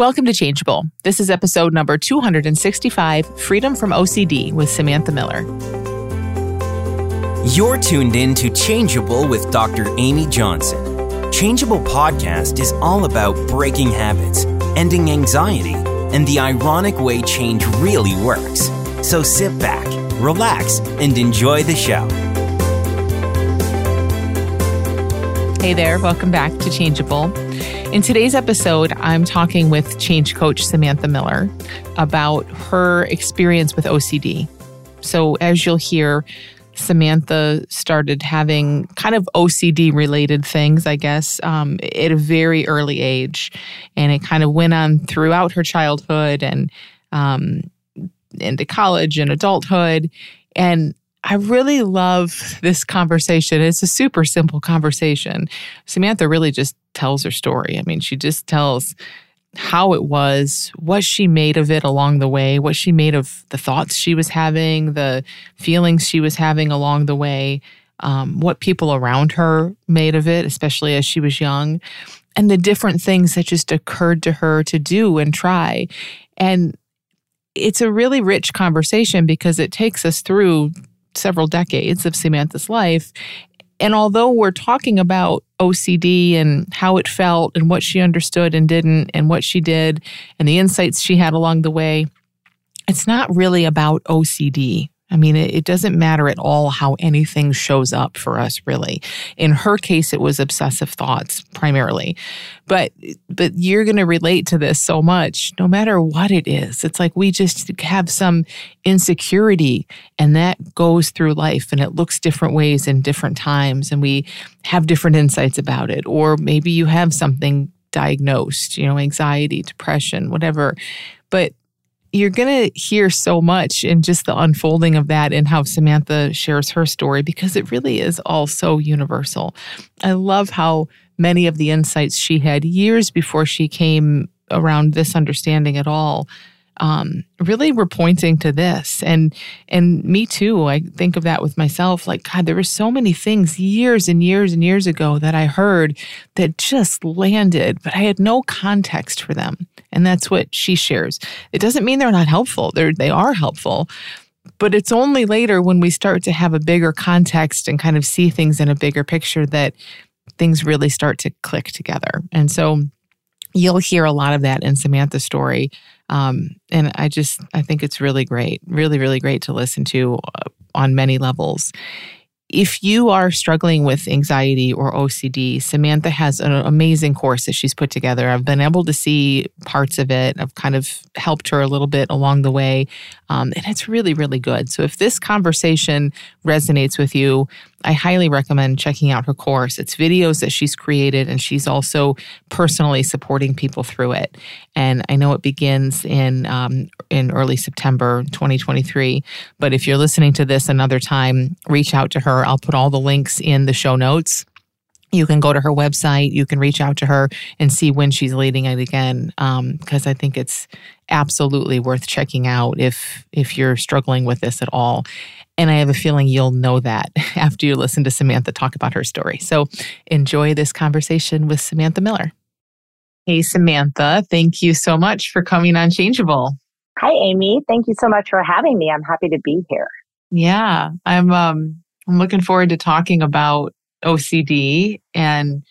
Welcome to Changeable. This is episode number 265 Freedom from OCD with Samantha Miller. You're tuned in to Changeable with Dr. Amy Johnson. Changeable podcast is all about breaking habits, ending anxiety, and the ironic way change really works. So sit back, relax, and enjoy the show. Hey there, welcome back to Changeable. In today's episode, I'm talking with change coach Samantha Miller about her experience with OCD. So, as you'll hear, Samantha started having kind of OCD related things, I guess, um, at a very early age. And it kind of went on throughout her childhood and um, into college and adulthood. And I really love this conversation. It's a super simple conversation. Samantha really just tells her story. I mean, she just tells how it was, what she made of it along the way, what she made of the thoughts she was having, the feelings she was having along the way, um, what people around her made of it, especially as she was young, and the different things that just occurred to her to do and try. And it's a really rich conversation because it takes us through several decades of Samantha's life. And although we're talking about OCD and how it felt and what she understood and didn't, and what she did and the insights she had along the way, it's not really about OCD. I mean, it, it, doesn't matter at all how anything shows up for us, really. In her case, it was obsessive thoughts primarily. But but you're going to relate to this so much, no matter what it is. It's like we just have some insecurity, and that goes through life, and it looks different ways in different times, and we have different insights about it. Or maybe you have something diagnosed, you know, anxiety, depression, whatever. But you're going to hear so much in just the unfolding of that and how Samantha shares her story because it really is all so universal. I love how many of the insights she had years before she came around this understanding at all um, really were pointing to this and and me too i think of that with myself like god there were so many things years and years and years ago that i heard that just landed but i had no context for them and that's what she shares. It doesn't mean they're not helpful. They're they are helpful but it's only later when we start to have a bigger context and kind of see things in a bigger picture that things really start to click together. And so you'll hear a lot of that in Samantha's story. Um, and I just, I think it's really great, really, really great to listen to uh, on many levels if you are struggling with anxiety or OCD, Samantha has an amazing course that she's put together. I've been able to see parts of it. I've kind of helped her a little bit along the way. Um, and it's really, really good. So if this conversation resonates with you, I highly recommend checking out her course. It's videos that she's created, and she's also personally supporting people through it. And I know it begins in um, in early September 2023. But if you're listening to this another time, reach out to her. I'll put all the links in the show notes you can go to her website you can reach out to her and see when she's leading it again because um, i think it's absolutely worth checking out if if you're struggling with this at all and I have a feeling you'll know that after you listen to Samantha talk about her story. So enjoy this conversation with Samantha Miller. Hey, Samantha, thank you so much for coming on Changeable. Hi, Amy. Thank you so much for having me. I'm happy to be here. Yeah, I'm. Um, I'm looking forward to talking about OCD and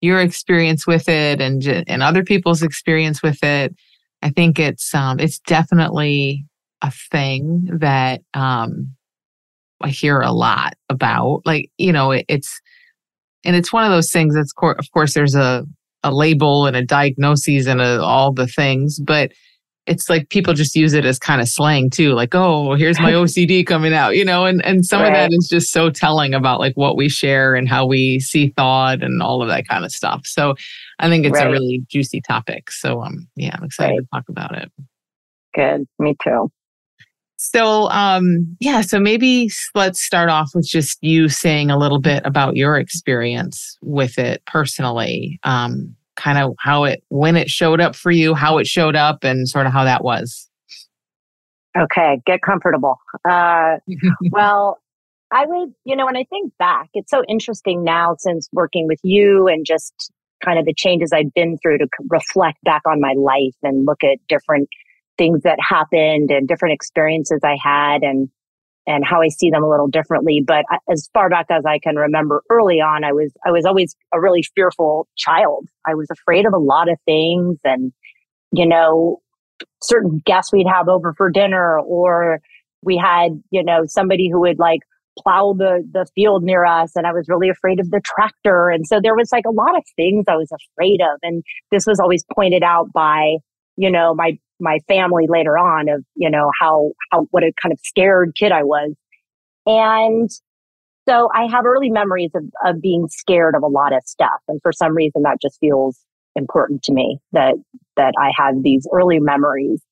your experience with it, and and other people's experience with it. I think it's um, it's definitely a thing that um, I hear a lot about. Like, you know, it, it's, and it's one of those things that's, cor- of course, there's a, a label and a diagnosis and a, all the things, but it's like people just use it as kind of slang too. Like, oh, here's my OCD coming out, you know, and, and some right. of that is just so telling about like what we share and how we see thought and all of that kind of stuff. So I think it's right. a really juicy topic. So um, yeah, I'm excited right. to talk about it. Good. Me too. So, um, yeah, so maybe let's start off with just you saying a little bit about your experience with it personally, um, kind of how it, when it showed up for you, how it showed up, and sort of how that was. Okay, get comfortable. Uh, well, I would, you know, when I think back, it's so interesting now since working with you and just kind of the changes I've been through to reflect back on my life and look at different things that happened and different experiences I had and and how I see them a little differently. But as far back as I can remember early on, I was I was always a really fearful child. I was afraid of a lot of things and you know certain guests we'd have over for dinner or we had, you know, somebody who would like plow the the field near us and I was really afraid of the tractor. And so there was like a lot of things I was afraid of. And this was always pointed out by, you know, my my family later on of, you know, how how what a kind of scared kid I was. And so I have early memories of, of being scared of a lot of stuff. And for some reason that just feels important to me that that I have these early memories.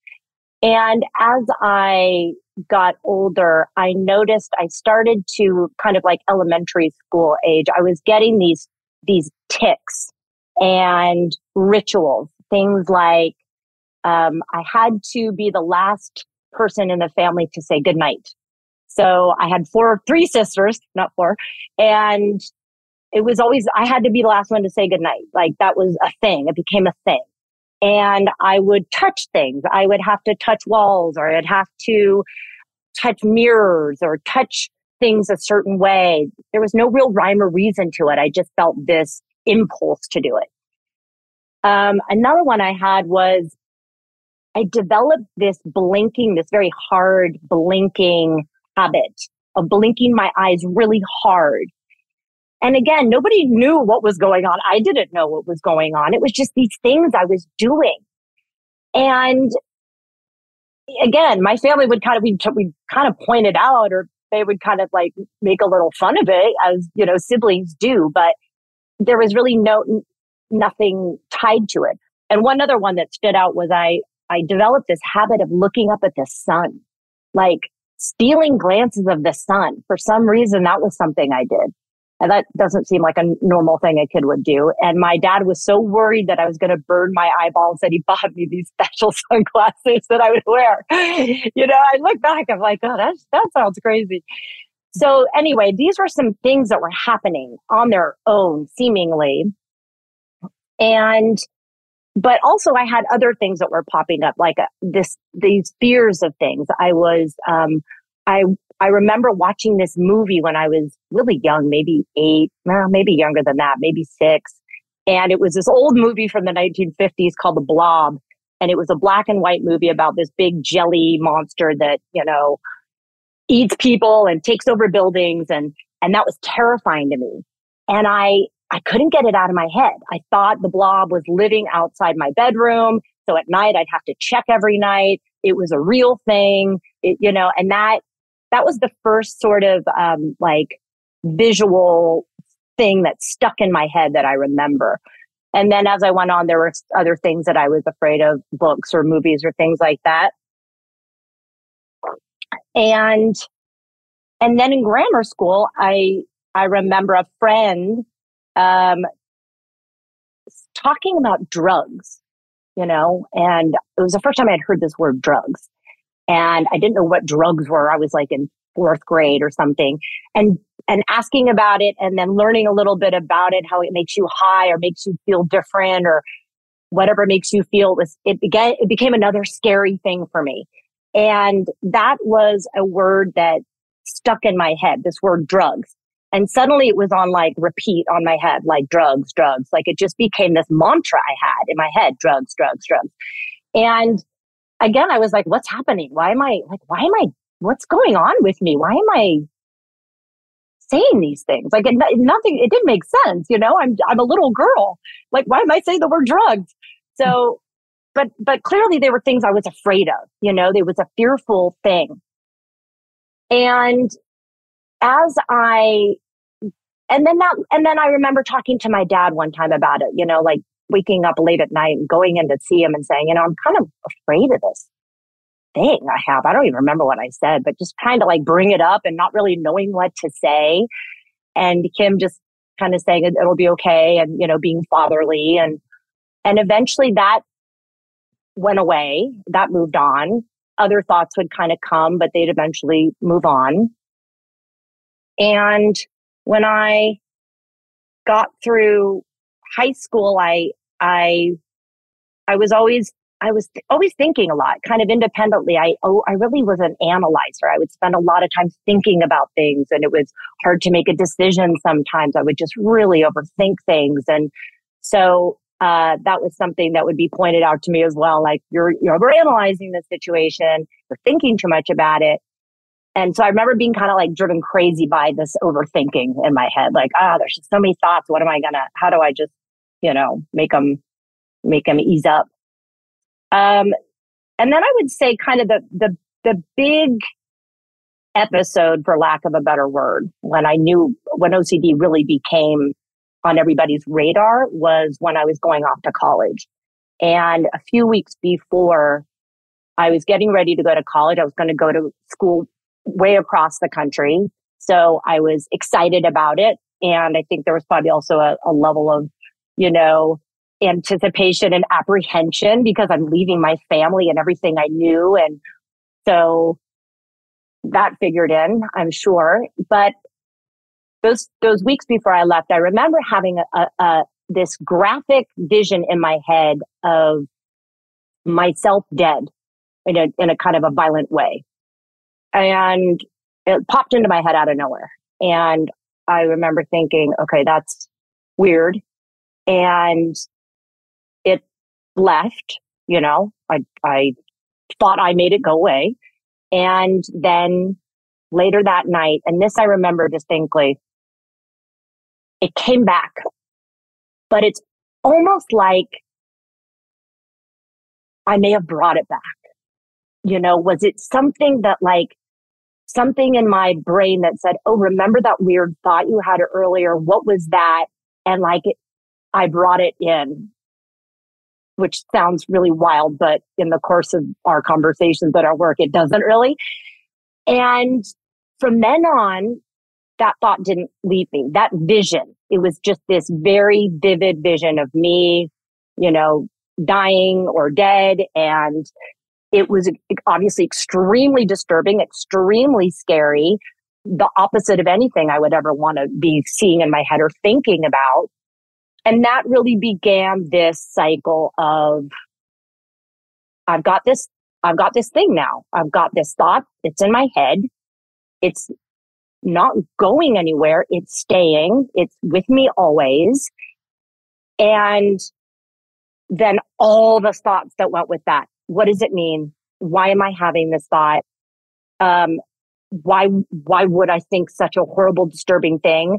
And as I got older, I noticed I started to kind of like elementary school age. I was getting these, these tics and rituals, things like, um, I had to be the last person in the family to say goodnight. So I had four, three sisters, not four. And it was always, I had to be the last one to say goodnight. Like that was a thing. It became a thing. And I would touch things. I would have to touch walls or I'd have to touch mirrors or touch things a certain way. There was no real rhyme or reason to it. I just felt this impulse to do it. Um, another one I had was I developed this blinking, this very hard blinking habit of blinking my eyes really hard. And again, nobody knew what was going on. I didn't know what was going on. It was just these things I was doing. And again, my family would kind of, we, we kind of point it out or they would kind of like make a little fun of it as, you know, siblings do, but there was really no, nothing tied to it. And one other one that stood out was I, I developed this habit of looking up at the sun, like stealing glances of the sun. For some reason, that was something I did. And that doesn't seem like a normal thing a kid would do. And my dad was so worried that I was going to burn my eyeballs that he bought me these special sunglasses that I would wear. you know, I look back, I'm like, oh, that's, that sounds crazy. So anyway, these were some things that were happening on their own, seemingly. And, but also I had other things that were popping up, like uh, this, these fears of things. I was, um, I I remember watching this movie when I was really young, maybe eight, well, maybe younger than that, maybe six. And it was this old movie from the 1950s called The Blob. And it was a black and white movie about this big jelly monster that, you know, eats people and takes over buildings. And, and that was terrifying to me. And I, I couldn't get it out of my head. I thought the blob was living outside my bedroom. So at night I'd have to check every night. It was a real thing, it, you know, and that that was the first sort of um, like visual thing that stuck in my head that I remember. And then as I went on, there were other things that I was afraid of, books or movies or things like that. And and then in grammar school, I I remember a friend um, talking about drugs, you know, and it was the first time I had heard this word drugs and I didn't know what drugs were. I was like in fourth grade or something and, and asking about it and then learning a little bit about it, how it makes you high or makes you feel different or whatever makes you feel was, it began, it became another scary thing for me. And that was a word that stuck in my head, this word drugs. And suddenly it was on like repeat on my head, like drugs, drugs. Like it just became this mantra I had in my head, drugs, drugs, drugs. And again, I was like, what's happening? Why am I like, why am I, what's going on with me? Why am I saying these things? Like, it, nothing, it didn't make sense. You know, I'm, I'm a little girl. Like, why am I saying the word drugs? So, but, but clearly they were things I was afraid of, you know, there was a fearful thing. And as I, and then that, and then I remember talking to my dad one time about it, you know, like waking up late at night and going in to see him and saying, you know, I'm kind of afraid of this thing I have. I don't even remember what I said, but just trying to like bring it up and not really knowing what to say. And him just kind of saying it'll be okay and, you know, being fatherly and, and eventually that went away. That moved on. Other thoughts would kind of come, but they'd eventually move on. And when I got through high school, I, I, I was always, I was th- always thinking a lot, kind of independently. I, oh, I really was an analyzer. I would spend a lot of time thinking about things and it was hard to make a decision sometimes. I would just really overthink things. And so, uh, that was something that would be pointed out to me as well. Like you're, you're overanalyzing the situation. You're thinking too much about it. And so I remember being kind of like driven crazy by this overthinking in my head. Like, ah, oh, there's just so many thoughts. What am I gonna, how do I just, you know, make them, make them ease up? Um, and then I would say kind of the, the, the big episode, for lack of a better word, when I knew when OCD really became on everybody's radar was when I was going off to college. And a few weeks before I was getting ready to go to college, I was going to go to school way across the country. So I was excited about it. And I think there was probably also a, a level of, you know, anticipation and apprehension because I'm leaving my family and everything I knew. And so that figured in, I'm sure. But those, those weeks before I left, I remember having a, a, a this graphic vision in my head of myself dead in a, in a kind of a violent way. And it popped into my head out of nowhere. And I remember thinking, okay, that's weird. And it left, you know, I, I thought I made it go away. And then later that night, and this I remember distinctly, it came back, but it's almost like I may have brought it back. You know, was it something that like something in my brain that said, Oh, remember that weird thought you had earlier? What was that? And like I brought it in, which sounds really wild, but in the course of our conversations at our work, it doesn't really. And from then on, that thought didn't leave me. That vision, it was just this very vivid vision of me, you know, dying or dead and it was obviously extremely disturbing, extremely scary, the opposite of anything I would ever want to be seeing in my head or thinking about. And that really began this cycle of I've got this, I've got this thing now. I've got this thought. It's in my head. It's not going anywhere. It's staying. It's with me always. And then all the thoughts that went with that what does it mean? Why am I having this thought? Um, why, why would I think such a horrible, disturbing thing?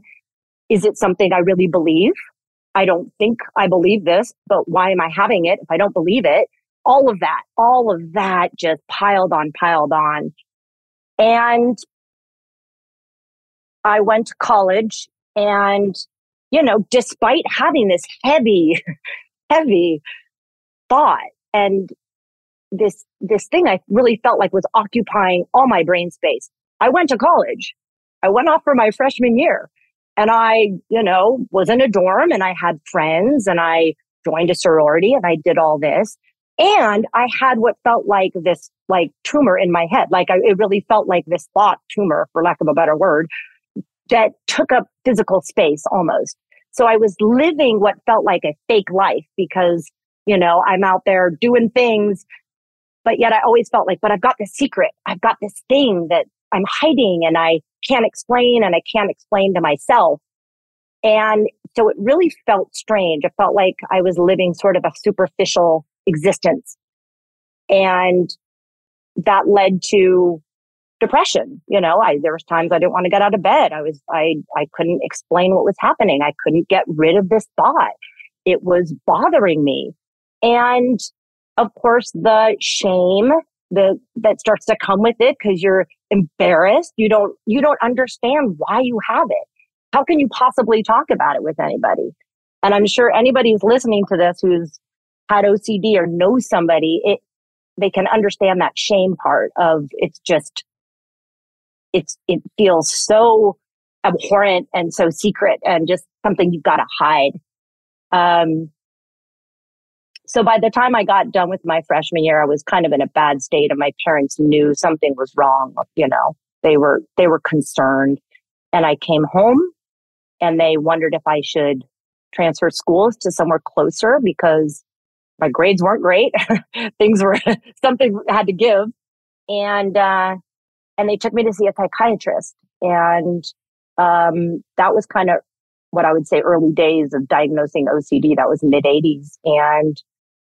Is it something I really believe? I don't think I believe this, but why am I having it if I don't believe it? All of that, all of that just piled on, piled on. And I went to college and, you know, despite having this heavy, heavy thought and this this thing I really felt like was occupying all my brain space. I went to college. I went off for my freshman year and I, you know, was in a dorm and I had friends and I joined a sorority and I did all this. And I had what felt like this like tumor in my head. Like I, it really felt like this thought tumor, for lack of a better word, that took up physical space almost. So I was living what felt like a fake life because, you know, I'm out there doing things but yet I always felt like, but I've got this secret. I've got this thing that I'm hiding and I can't explain and I can't explain to myself. And so it really felt strange. It felt like I was living sort of a superficial existence. And that led to depression. You know, I, there was times I didn't want to get out of bed. I was, I, I couldn't explain what was happening. I couldn't get rid of this thought. It was bothering me. And of course, the shame the, that starts to come with it because you're embarrassed. You don't, you don't understand why you have it. How can you possibly talk about it with anybody? And I'm sure anybody who's listening to this who's had OCD or knows somebody, it, they can understand that shame part of it's just, it's, it feels so abhorrent and so secret and just something you've got to hide. Um, so by the time I got done with my freshman year, I was kind of in a bad state and my parents knew something was wrong. You know, they were, they were concerned and I came home and they wondered if I should transfer schools to somewhere closer because my grades weren't great. Things were something had to give. And, uh, and they took me to see a psychiatrist. And, um, that was kind of what I would say early days of diagnosing OCD. That was mid 80s. And,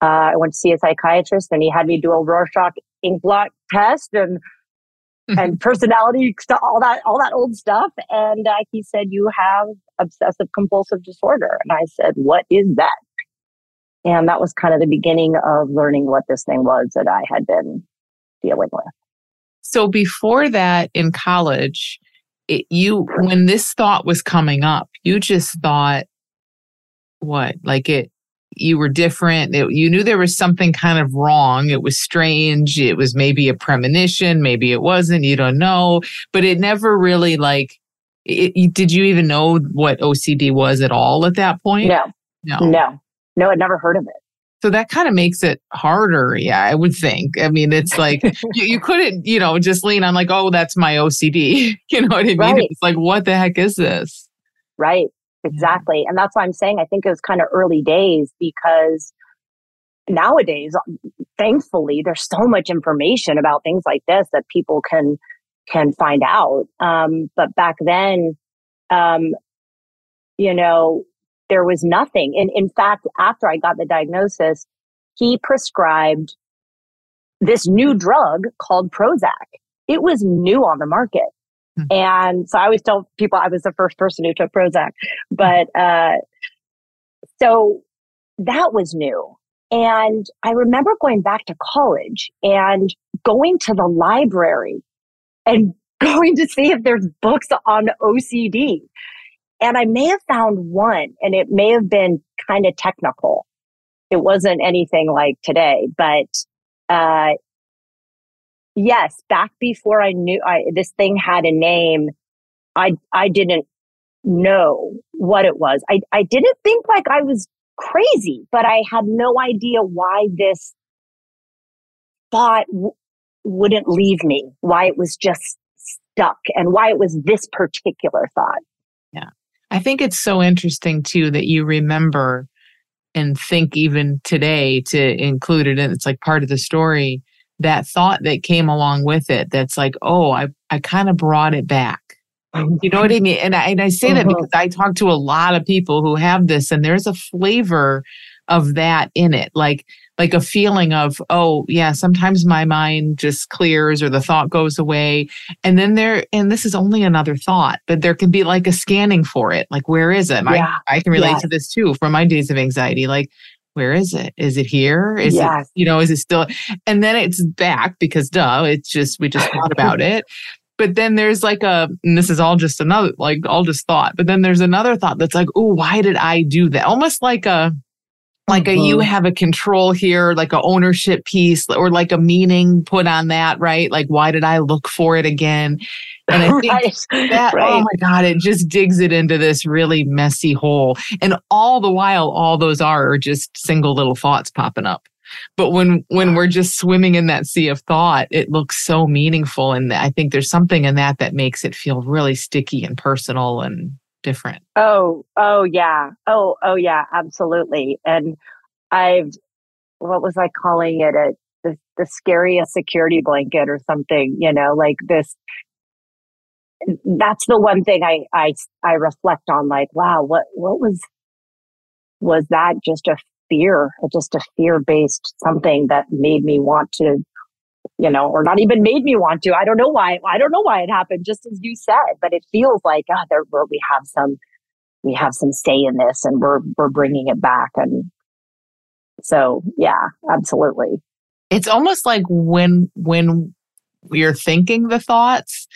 uh, I went to see a psychiatrist and he had me do a Rorschach ink blot test and and personality all that all that old stuff. And uh, he said you have obsessive compulsive disorder. And i said what is that? And that was kind of the beginning of learning what this thing was that i had been dealing with. So before that in college it, you when this thought was coming up you just thought what? Like it you were different. It, you knew there was something kind of wrong. It was strange. It was maybe a premonition. Maybe it wasn't. You don't know. But it never really like. It, did you even know what OCD was at all at that point? No, no, no, no. I'd never heard of it. So that kind of makes it harder. Yeah, I would think. I mean, it's like you, you, couldn't, you know, just lean on like, oh, that's my OCD. you know what I mean? Right. It's like, what the heck is this? Right. Exactly. And that's why I'm saying I think it was kind of early days because nowadays, thankfully, there's so much information about things like this that people can can find out. Um, but back then, um, you know, there was nothing. And in fact, after I got the diagnosis, he prescribed this new drug called Prozac. It was new on the market. Hmm. And so I always tell people I was the first person who took Prozac. But uh, so that was new. And I remember going back to college and going to the library and going to see if there's books on OCD. And I may have found one and it may have been kind of technical. It wasn't anything like today, but uh, yes, back before I knew I, this thing had a name, I I didn't know what it was. I I didn't think like I was crazy, but I had no idea why this thought w- wouldn't leave me, why it was just stuck, and why it was this particular thought. Yeah. I think it's so interesting too that you remember and think even today to include it and it's like part of the story that thought that came along with it that's like, oh, I, I kind of brought it back. You know what I mean? And I, and I say uh-huh. that because I talk to a lot of people who have this, and there's a flavor of that in it. Like, like a feeling of, oh, yeah, sometimes my mind just clears or the thought goes away. And then there, and this is only another thought, but there can be like a scanning for it. Like, where is it? Yeah. I, I can relate to this too from my days of anxiety. Like, where is it? Is it here? Is yes. it, you know, is it still? And then it's back because duh, it's just, we just thought about it. But then there's like a, and this is all just another, like all just thought, but then there's another thought that's like, oh, why did I do that? Almost like a, like mm-hmm. a you mm-hmm. have a control here like a ownership piece or like a meaning put on that right like why did i look for it again and I think right. that, oh right. oh my God, it just digs it into this really messy hole. And all the while, all those are, are just single little thoughts popping up. But when when we're just swimming in that sea of thought, it looks so meaningful. And I think there's something in that that makes it feel really sticky and personal and different. Oh, oh yeah. Oh, oh yeah, absolutely. And I've what was I calling it? A the, the scariest security blanket or something, you know, like this that's the one thing I, I, I reflect on like, wow, what, what was, was that just a fear, just a fear based something that made me want to, you know, or not even made me want to. I don't know why. I don't know why it happened, just as you said, but it feels like, ah, there, we have some, we have some say in this and we're, we're bringing it back. And so, yeah, absolutely. It's almost like when, when we're thinking the thoughts,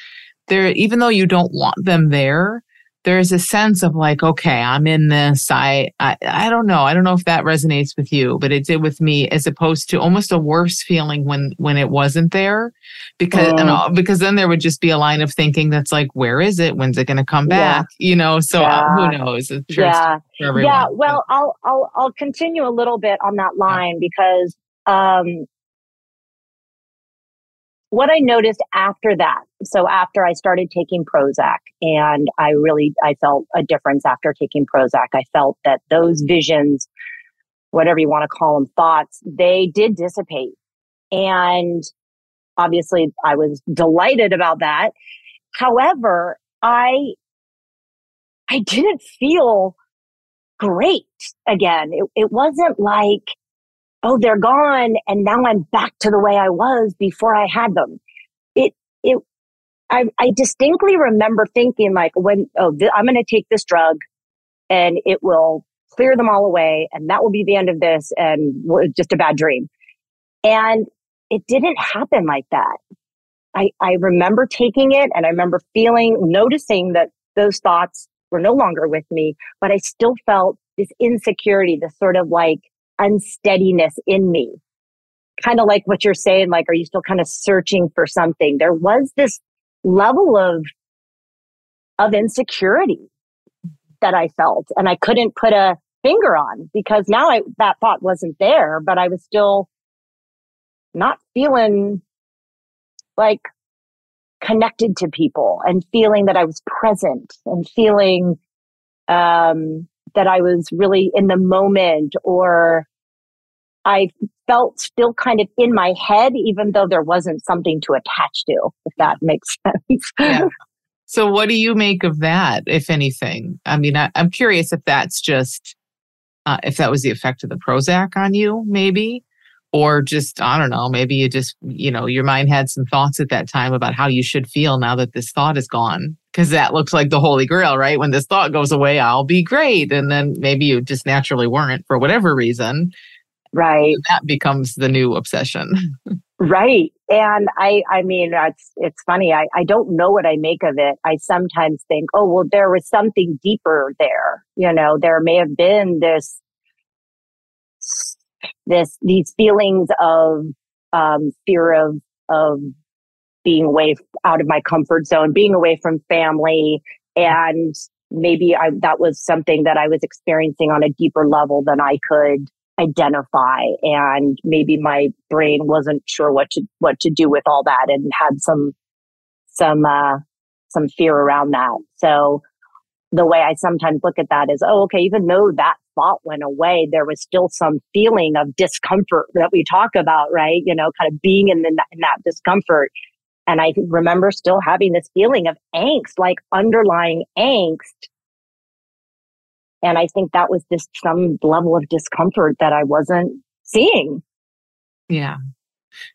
there even though you don't want them there there's a sense of like okay i'm in this. I, I i don't know. I don't know if that resonates with you but it did with me as opposed to almost a worse feeling when when it wasn't there because and, uh, because then there would just be a line of thinking that's like where is it? When's it going to come back? Yeah. you know so yeah. uh, who knows? Yeah. yeah well i'll i'll i'll continue a little bit on that line yeah. because um what I noticed after that, so after I started taking Prozac and I really, I felt a difference after taking Prozac. I felt that those visions, whatever you want to call them, thoughts, they did dissipate. And obviously I was delighted about that. However, I, I didn't feel great again. It, it wasn't like, oh, they're gone. And now I'm back to the way I was before I had them. It, it, I, I distinctly remember thinking like when, oh, th- I'm going to take this drug and it will clear them all away. And that will be the end of this and just a bad dream. And it didn't happen like that. I, I remember taking it and I remember feeling, noticing that those thoughts were no longer with me, but I still felt this insecurity, this sort of like unsteadiness in me. Kind of like what you're saying, like, are you still kind of searching for something? There was this level of, of insecurity that I felt and I couldn't put a finger on because now I, that thought wasn't there, but I was still not feeling like connected to people and feeling that I was present and feeling um, that I was really in the moment or I felt still kind of in my head, even though there wasn't something to attach to, if that makes sense. yeah. So, what do you make of that, if anything? I mean, I, am curious if that's just, uh, if that was the effect of the Prozac on you, maybe, or just i don't know maybe you just you know your mind had some thoughts at that time about how you should feel now that this thought is gone because that looks like the holy grail right? When this thought goes away i'll be great. And then maybe you just naturally weren't for whatever reason. Right. That becomes the new obsession. Right. And i i mean it's it's funny. I, I don't know what i make of it. I sometimes think oh well there was something deeper there. You know there may have been this this these feelings of um, fear of of being away out of my comfort zone, being away from family, and maybe I, that was something that I was experiencing on a deeper level than I could identify and maybe my brain wasn't sure what to what to do with all that and had some some uh some fear around that. So the way i sometimes look at that is oh okay even though that thought went away, there was still some feeling of discomfort that we talk about, right? You know, kind of being in, the, in that discomfort. And I remember still having this feeling of angst, like underlying angst. And I think that was just some level of discomfort that I wasn't seeing. Yeah.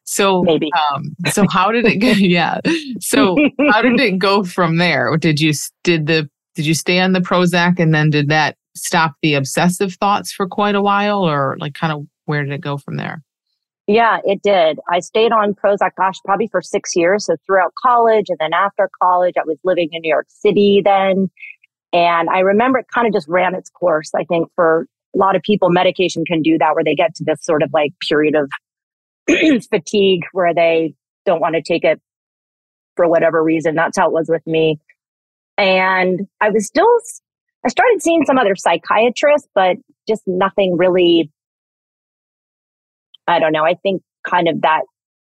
So maybe. Um, so how did it go? yeah. So how did it go from there? Did you did the did you stay on the Prozac and then did that stop the obsessive thoughts for quite a while or like kind of where did it go from there? Yeah, it did. I stayed on Prozac, gosh, probably for six years. So throughout college and then after college, I was living in New York City then. And I remember it kind of just ran its course. I think for a lot of people, medication can do that where they get to this sort of like period of fatigue where they don't want to take it for whatever reason. That's how it was with me. And I was still I started seeing some other psychiatrists, but just nothing really. I don't know. I think kind of that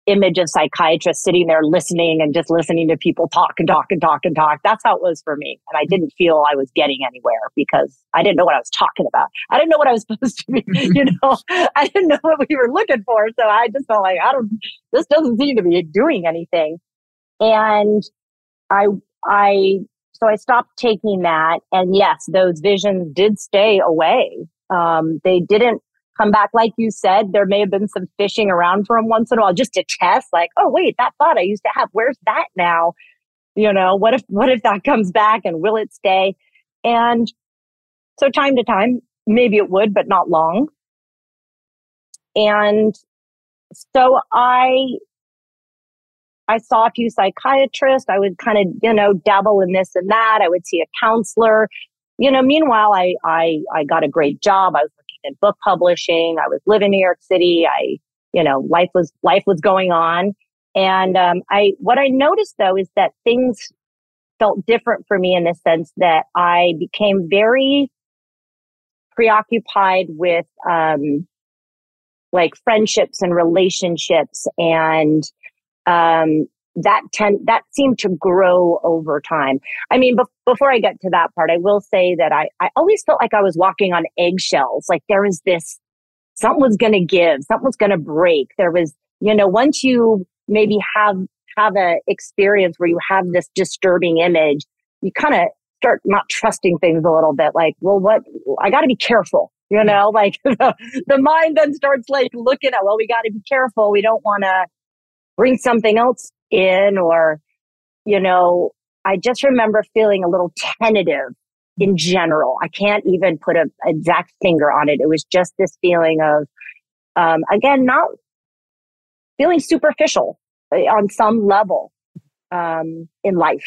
image of psychiatrists sitting there listening and just listening to people talk and talk and talk and talk. That's how it was for me. And I mm-hmm. didn't feel I was getting anywhere because I didn't know what I was talking about. I didn't know what I was supposed to be, mm-hmm. you know, I didn't know what we were looking for. So I just felt like, I don't, this doesn't seem to be doing anything. And I, I so I stopped taking that. And yes, those visions did stay away. Um, they didn't come back. Like you said, there may have been some fishing around for them once in a while just to test, like, oh, wait, that thought I used to have, where's that now? You know, what if, what if that comes back and will it stay? And so time to time, maybe it would, but not long. And so I I saw a few psychiatrists. I would kind of, you know, dabble in this and that. I would see a counselor. You know, meanwhile, I, I, I got a great job. I was working in book publishing. I was living in New York City. I, you know, life was, life was going on. And, um, I, what I noticed though is that things felt different for me in the sense that I became very preoccupied with, um, like friendships and relationships and um, that tend that seemed to grow over time. I mean, be- before I get to that part, I will say that I I always felt like I was walking on eggshells. Like there was this something was going to give, something was going to break. There was, you know, once you maybe have have a experience where you have this disturbing image, you kind of start not trusting things a little bit. Like, well, what I got to be careful. You know, like the, the mind then starts like looking at, well, we got to be careful. We don't want to bring something else in or, you know, I just remember feeling a little tentative in general. I can't even put an exact finger on it. It was just this feeling of, um, again, not feeling superficial eh, on some level um, in life.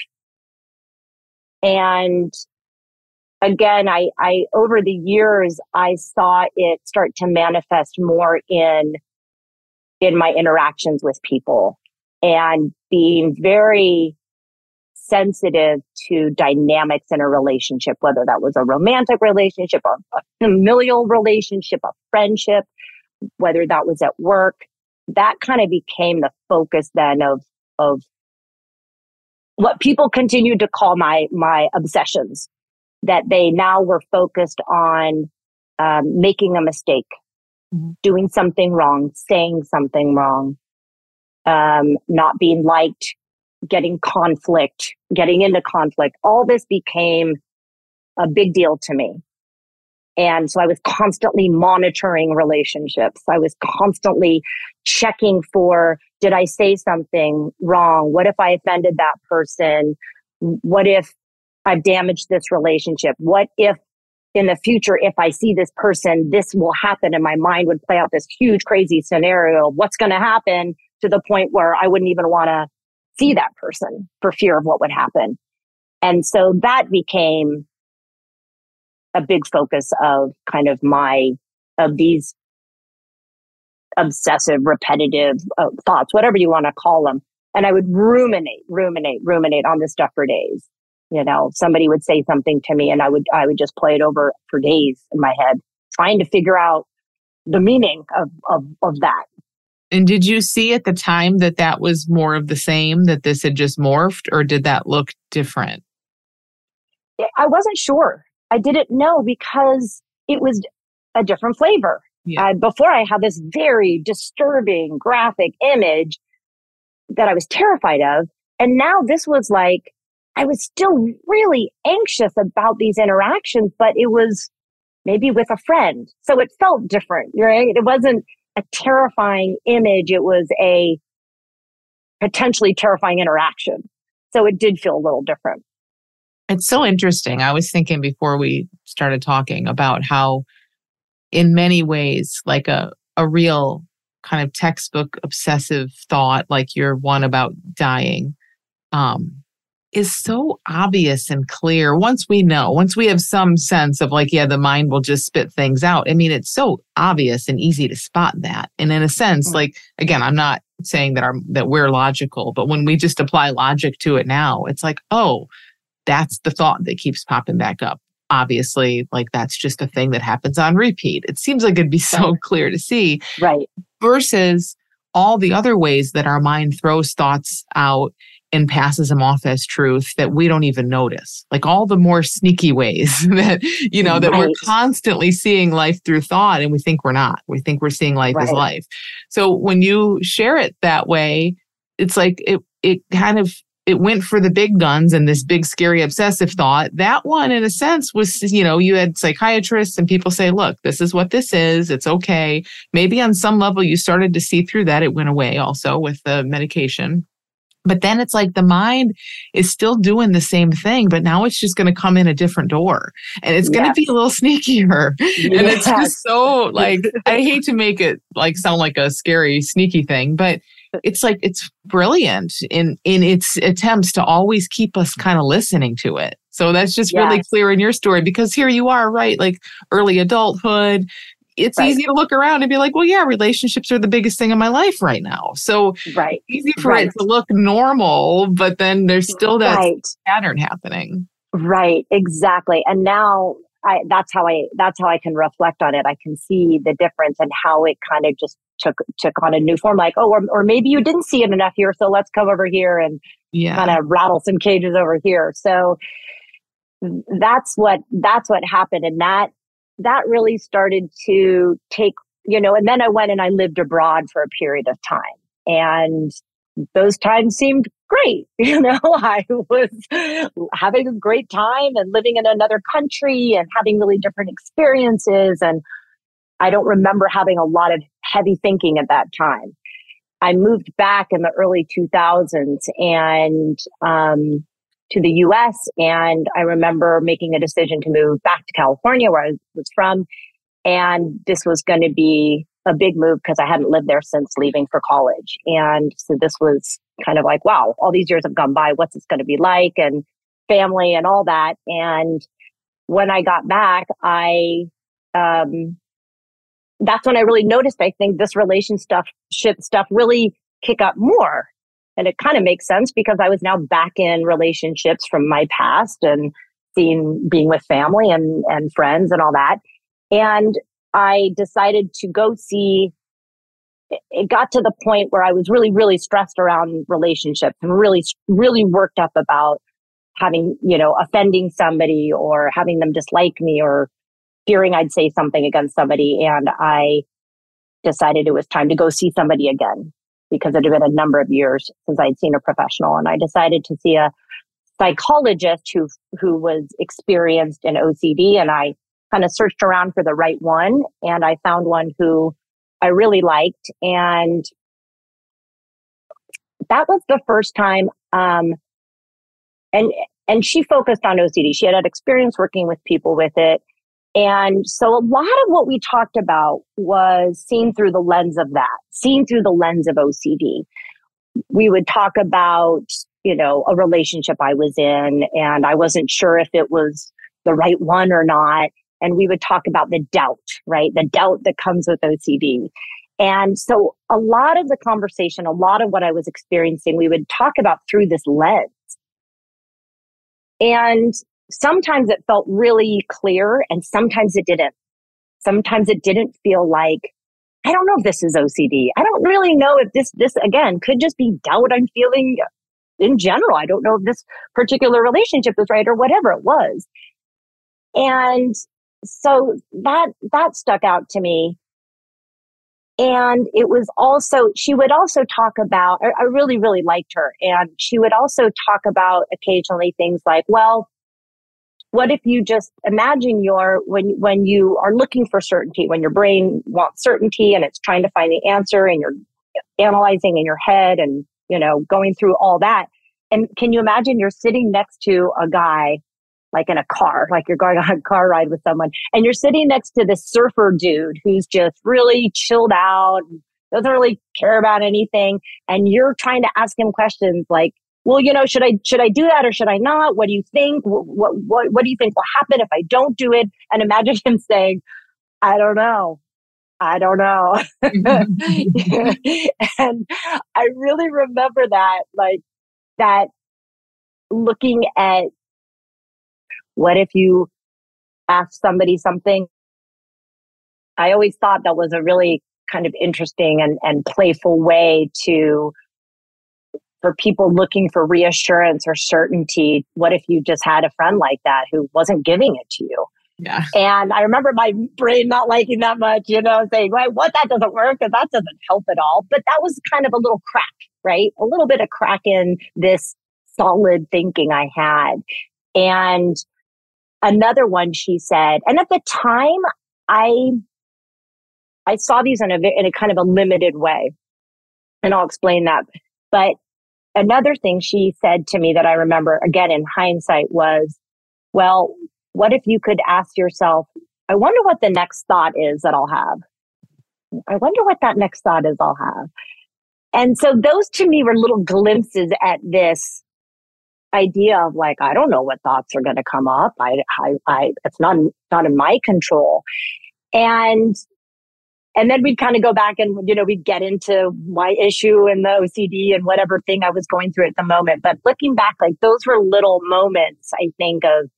And again, I, I, over the years, I saw it start to manifest more in, in my interactions with people and being very sensitive to dynamics in a relationship, whether that was a romantic relationship, a, a familial relationship, a friendship, whether that was at work. That kind of became the focus then of, of what people continued to call my, my obsessions, that they now were focused on um, making a mistake. Doing something wrong, saying something wrong, um, not being liked, getting conflict, getting into conflict. All this became a big deal to me. And so I was constantly monitoring relationships. I was constantly checking for, did I say something wrong? What if I offended that person? What if I've damaged this relationship? What if in the future, if I see this person, this will happen and my mind would play out this huge, crazy scenario. What's going to happen to the point where I wouldn't even want to see that person for fear of what would happen. And so that became a big focus of kind of my, of these obsessive, repetitive uh, thoughts, whatever you want to call them. And I would ruminate, ruminate, ruminate on this stuff for days. You know, somebody would say something to me and I would, I would just play it over for days in my head, trying to figure out the meaning of, of, of that. And did you see at the time that that was more of the same, that this had just morphed, or did that look different? I wasn't sure. I didn't know because it was a different flavor. Yeah. Uh, before I had this very disturbing graphic image that I was terrified of. And now this was like, I was still really anxious about these interactions, but it was maybe with a friend. So it felt different, right? It wasn't a terrifying image. It was a potentially terrifying interaction. So it did feel a little different. It's so interesting. I was thinking before we started talking about how, in many ways, like a, a real kind of textbook obsessive thought, like your one about dying, um, is so obvious and clear once we know, once we have some sense of like, yeah, the mind will just spit things out. I mean, it's so obvious and easy to spot that. And in a sense, mm-hmm. like, again, I'm not saying that our that we're logical, but when we just apply logic to it now, it's like, oh, that's the thought that keeps popping back up. Obviously, like that's just a thing that happens on repeat. It seems like it'd be so clear to see. Right. Versus all the other ways that our mind throws thoughts out and passes them off as truth that we don't even notice. Like all the more sneaky ways that, you know, that right. we're constantly seeing life through thought and we think we're not. We think we're seeing life right. as life. So when you share it that way, it's like it it kind of it went for the big guns and this big scary obsessive thought that one in a sense was you know you had psychiatrists and people say look this is what this is it's okay maybe on some level you started to see through that it went away also with the medication but then it's like the mind is still doing the same thing, but now it's just going to come in a different door and it's going to be a little sneakier. Yes. And it's just so like, I hate to make it like sound like a scary, sneaky thing, but it's like it's brilliant in in its attempts to always keep us kind of listening to it. So that's just yes. really clear in your story because here you are, right? Like early adulthood, it's right. easy to look around and be like, well, yeah, relationships are the biggest thing in my life right now. So right. easy for right. it to look normal, but then there's still that right. pattern happening. Right, exactly. And now I, that's how I that's how I can reflect on it. I can see the difference and how it kind of just took took on a new form. Like, oh, or, or maybe you didn't see it enough here, so let's come over here and yeah. kind of rattle some cages over here. So that's what that's what happened, and that that really started to take you know. And then I went and I lived abroad for a period of time, and those times seemed great. You know, I was having a great time and living in another country and having really different experiences. And I don't remember having a lot of heavy thinking at that time. I moved back in the early 2000s and um, to the US. And I remember making a decision to move back to California, where I was from. And this was going to be a big move because I hadn't lived there since leaving for college. And so this was kind of like, wow, all these years have gone by. What's this going to be like? And family and all that. And when I got back, I, um, that's when I really noticed, I think this relation stuff, shit stuff really kick up more. And it kind of makes sense because I was now back in relationships from my past and seeing, being with family and, and friends and all that. And I decided to go see it got to the point where I was really, really stressed around relationships and really, really worked up about having, you know, offending somebody or having them dislike me or fearing I'd say something against somebody. And I decided it was time to go see somebody again because it had been a number of years since I'd seen a professional. And I decided to see a psychologist who, who was experienced in OCD. And I kind of searched around for the right one and I found one who I really liked. And that was the first time, um, and, and she focused on OCD. She had had experience working with people with it. And so a lot of what we talked about was seen through the lens of that, seen through the lens of OCD. We would talk about, you know, a relationship I was in and I wasn't sure if it was the right one or not and we would talk about the doubt, right? The doubt that comes with OCD. And so a lot of the conversation, a lot of what I was experiencing, we would talk about through this lens. And sometimes it felt really clear and sometimes it didn't. Sometimes it didn't feel like, I don't know if this is OCD. I don't really know if this, this again could just be doubt I'm feeling in general. I don't know if this particular relationship is right or whatever it was. And so that that stuck out to me and it was also she would also talk about I, I, really really liked her and she would also talk about occasionally things like well what if you just imagine your when when you are looking for certainty when your brain wants certainty and it's trying to find the answer and you're analyzing in your head and you know going through all that and can you imagine you're sitting next to a guy like in a car, like you're going on a car ride with someone and you're sitting next to this surfer dude who's just really chilled out, doesn't really care about anything. And you're trying to ask him questions like, well, you know, should I, should I do that or should I not? What do you think? What, what, what do you think will happen if I don't do it? And imagine him saying, I don't know. I don't know. and I really remember that, like that looking at what if you ask somebody something? I always thought that was a really kind of interesting and, and playful way to for people looking for reassurance or certainty. What if you just had a friend like that who wasn't giving it to you? Yeah. And I remember my brain not liking that much, you know, saying, what that doesn't work because that doesn't help at all. But that was kind of a little crack, right? A little bit of crack in this solid thinking I had. And another one she said, and at the time I, I saw these in a, in a kind of a limited way. And I'll explain that. But another thing she said to me that I remember again in hindsight was, well, what if you could ask yourself, I wonder what the next thought is that I'll have. I wonder what that next thought is I'll have. And so those to me were little glimpses at this idea of like I don't know what thoughts are going to come up. I, I, I, it's not not in my control, and and then we'd kind of go back and you know we'd get into my issue and the OCD and whatever thing I was going through at the moment. But looking back, like those were little moments I think of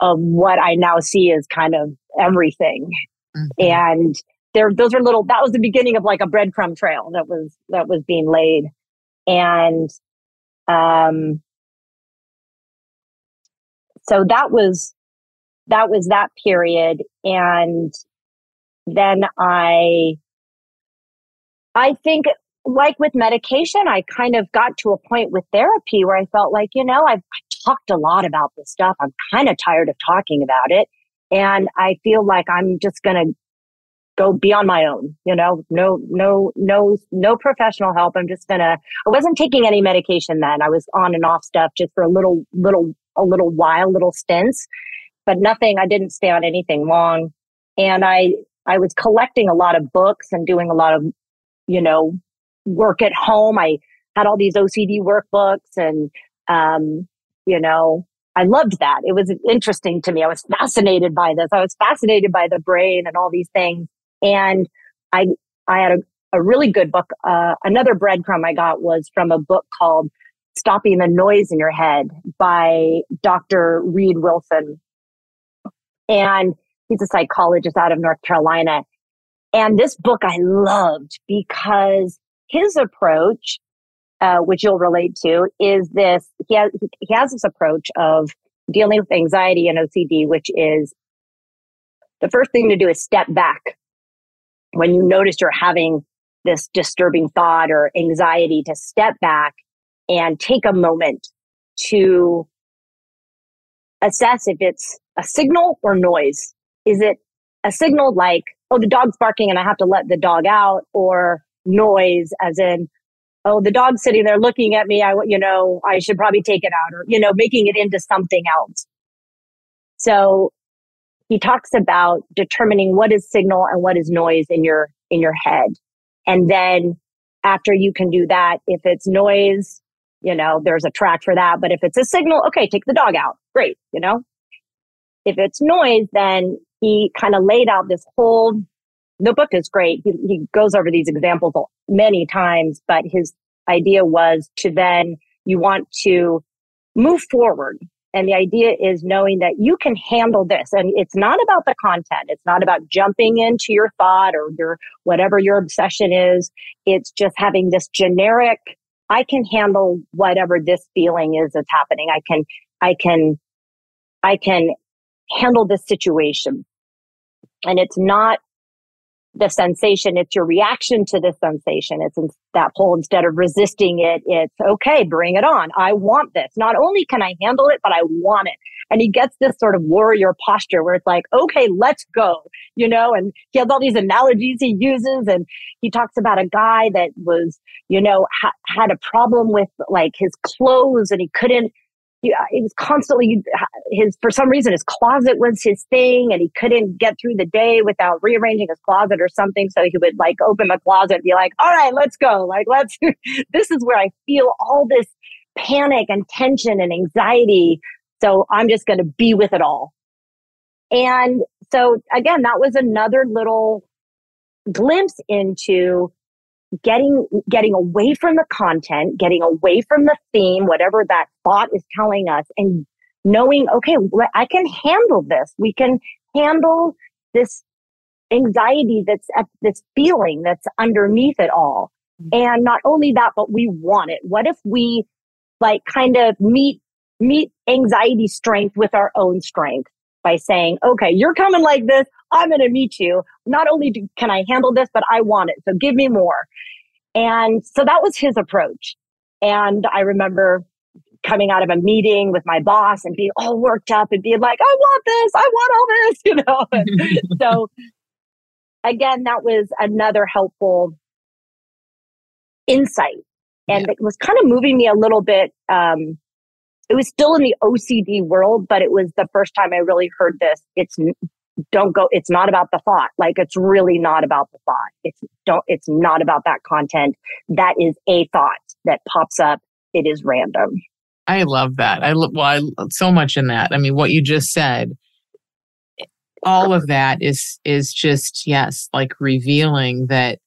of what I now see as kind of everything. Mm-hmm. And there, those are little, that was the beginning of like a breadcrumb trail that was, that was being laid. And, um, so that was, that was that period. And then I, I think like with medication, I kind of got to a point with therapy where I felt like, you know, I've talked a lot about this stuff. I'm kind of tired of talking about it. And I feel like I'm just going to go be on my own, you know, no, no, no, no professional help. I'm just going to, I wasn't taking any medication then. I was on and off stuff just for a little, little, a little while, little stints, but nothing. I didn't stay on anything long. And I, I was collecting a lot of books and doing a lot of, you know, work at home. I had all these OCD workbooks and, um, you know, I loved that. It was interesting to me. I was fascinated by this. I was fascinated by the brain and all these things. And I, I had a, a really good book. Uh, another breadcrumb I got was from a book called Stopping the Noise in Your Head by Dr. Reid Wilson. And he's a psychologist out of North Carolina. And this book I loved because his approach uh, which you'll relate to, is this he has, he has this approach of dealing with anxiety and OCD, which is the first thing to do is step back when you notice you're having this disturbing thought or anxiety to step back and take a moment to assess if it's a signal or noise. Is it a signal like, oh, the dog's barking and I have to let the dog out, or noise as in, oh, the dog's sitting there looking at me. I, you know, I should probably take it out or, you know, making it into something else. So he talks about determining what is signal and what is noise in your, in your head. And then after you can do that, if it's noise, you know, there's a track for that. But if it's a signal, okay, take the dog out. Great. You know, if it's noise, then he kind of laid out this whole the book is great. He, he goes over these examples many times, but his idea was to then you want to move forward. And the idea is knowing that you can handle this. And it's not about the content. It's not about jumping into your thought or your whatever your obsession is. It's just having this generic, I can handle whatever this feeling is that's happening. I can, I can, I can handle this situation. And it's not the sensation. It's your reaction to the sensation. It's that whole instead of resisting it, it's okay, bring it on. I want this. Not only can I handle it, but I want it. And he gets this sort of warrior posture where it's like, okay, let's go, you know, and he has all these analogies he uses. And he talks about a guy that was, you know, ha- had a problem with like his clothes and he couldn't he, uh, was constantly his for some reason his closet was his thing and he couldn't get through the day without rearranging his closet or something. So he would like open the closet and be like all right let's go. Like let's this is where i feel all this panic and tension and anxiety. So i'm just going to be with it all. And so again that was another little glimpse into getting getting away from the content getting away from the theme whatever that thought is telling us and knowing okay i can handle this. We can handle this anxiety that's at this feeling that's underneath it all. Mm-hmm. and not only that but we want it. What if we like kind of meet meet anxiety strength with our own strength by saying okay you're coming like this I'm going to meet you. Not only do, can I handle this, but I want it. So give me more. And so that was his approach. And I remember coming out of a meeting with my boss and being all worked up and being like, I want this, I want all this, you know. so again, that was another helpful insight. And yeah. it was kind of moving me a little bit. Um, it was still in the OCD world, but it was the first time I really heard this. It's don't go it's not about the thought. Like it's really not about the thought. It's don't it's not about that content. That is a thought that pops up. It is random. I love that. I love well I, so much in that. I mean what you just said all of that is is just yes like revealing that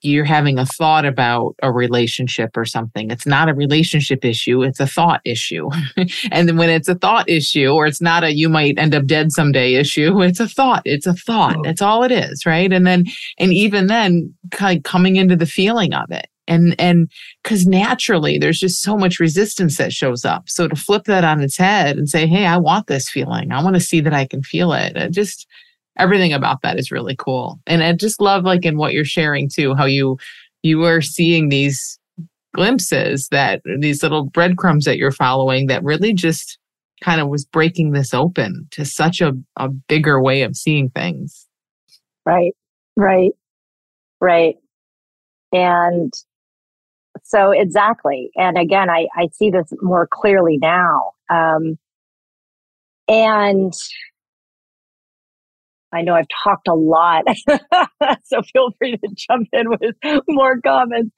you're having a thought about a relationship or something. It's not a relationship issue, it's a thought issue. and then when it's a thought issue, or it's not a you might end up dead someday issue, it's a thought. It's a thought. Mm. Oh. That's all it is, right? And then, and even then, kind of coming into the feeling of it. And and because naturally there's just so much resistance that shows up. So to flip that on its head and say, hey, I want this feeling. I want to see that I can feel it. It just everything about that is really cool. And I just love like in what you're sharing too, how you you are seeing these glimpses that these little breadcrumbs that you're following that really just kind of was breaking this open to such a, a bigger way of seeing things. Right, right, right. And so exactly. And again, I, I see this more clearly now. Um, and I know I've talked a lot, so feel free to jump in with more comments.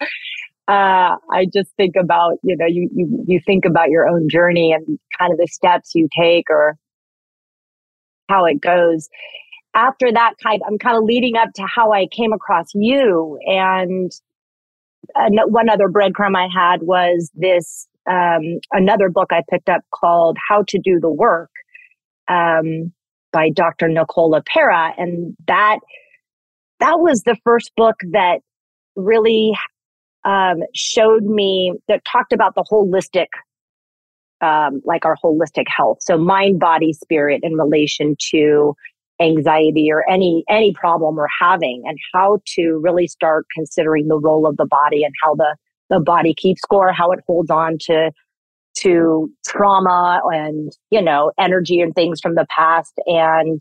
Uh, I just think about, you know, you, you, you think about your own journey and kind of the steps you take or how it goes. After that kind, I'm kind of leading up to how I came across you. And one other breadcrumb I had was this, um, another book I picked up called How to Do the Work. Um, by Dr. Nicole LePera. And that, that was the first book that really um, showed me that talked about the holistic, um, like our holistic health. So mind, body, spirit in relation to anxiety or any any problem we're having and how to really start considering the role of the body and how the the body keeps score how it holds on to to trauma and, you know, energy and things from the past. And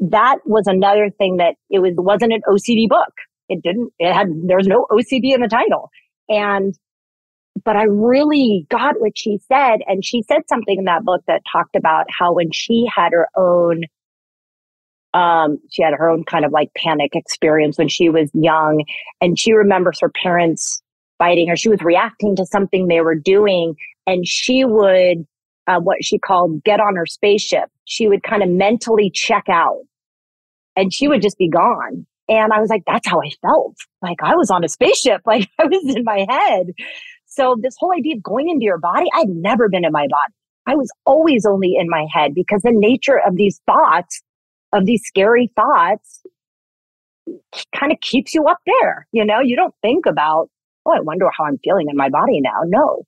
that was another thing that it was, wasn't an OCD book. It didn't, it had, there was no OCD in the title. And, but I really got what she said. And she said something in that book that talked about how when she had her own, um, she had her own kind of like panic experience when she was young and she remembers her parents fighting or she was reacting to something they were doing and she would uh, what she called get on her spaceship. She would kind of mentally check out and she would just be gone. And I was like, that's how I felt. Like I was on a spaceship. Like I was in my head. So this whole idea of going into your body, I'd never been in my body. I was always only in my head because the nature of these thoughts, of these scary thoughts, kind of keeps you up there. You know, you don't think about, oh, I wonder how I'm feeling in my body now. No,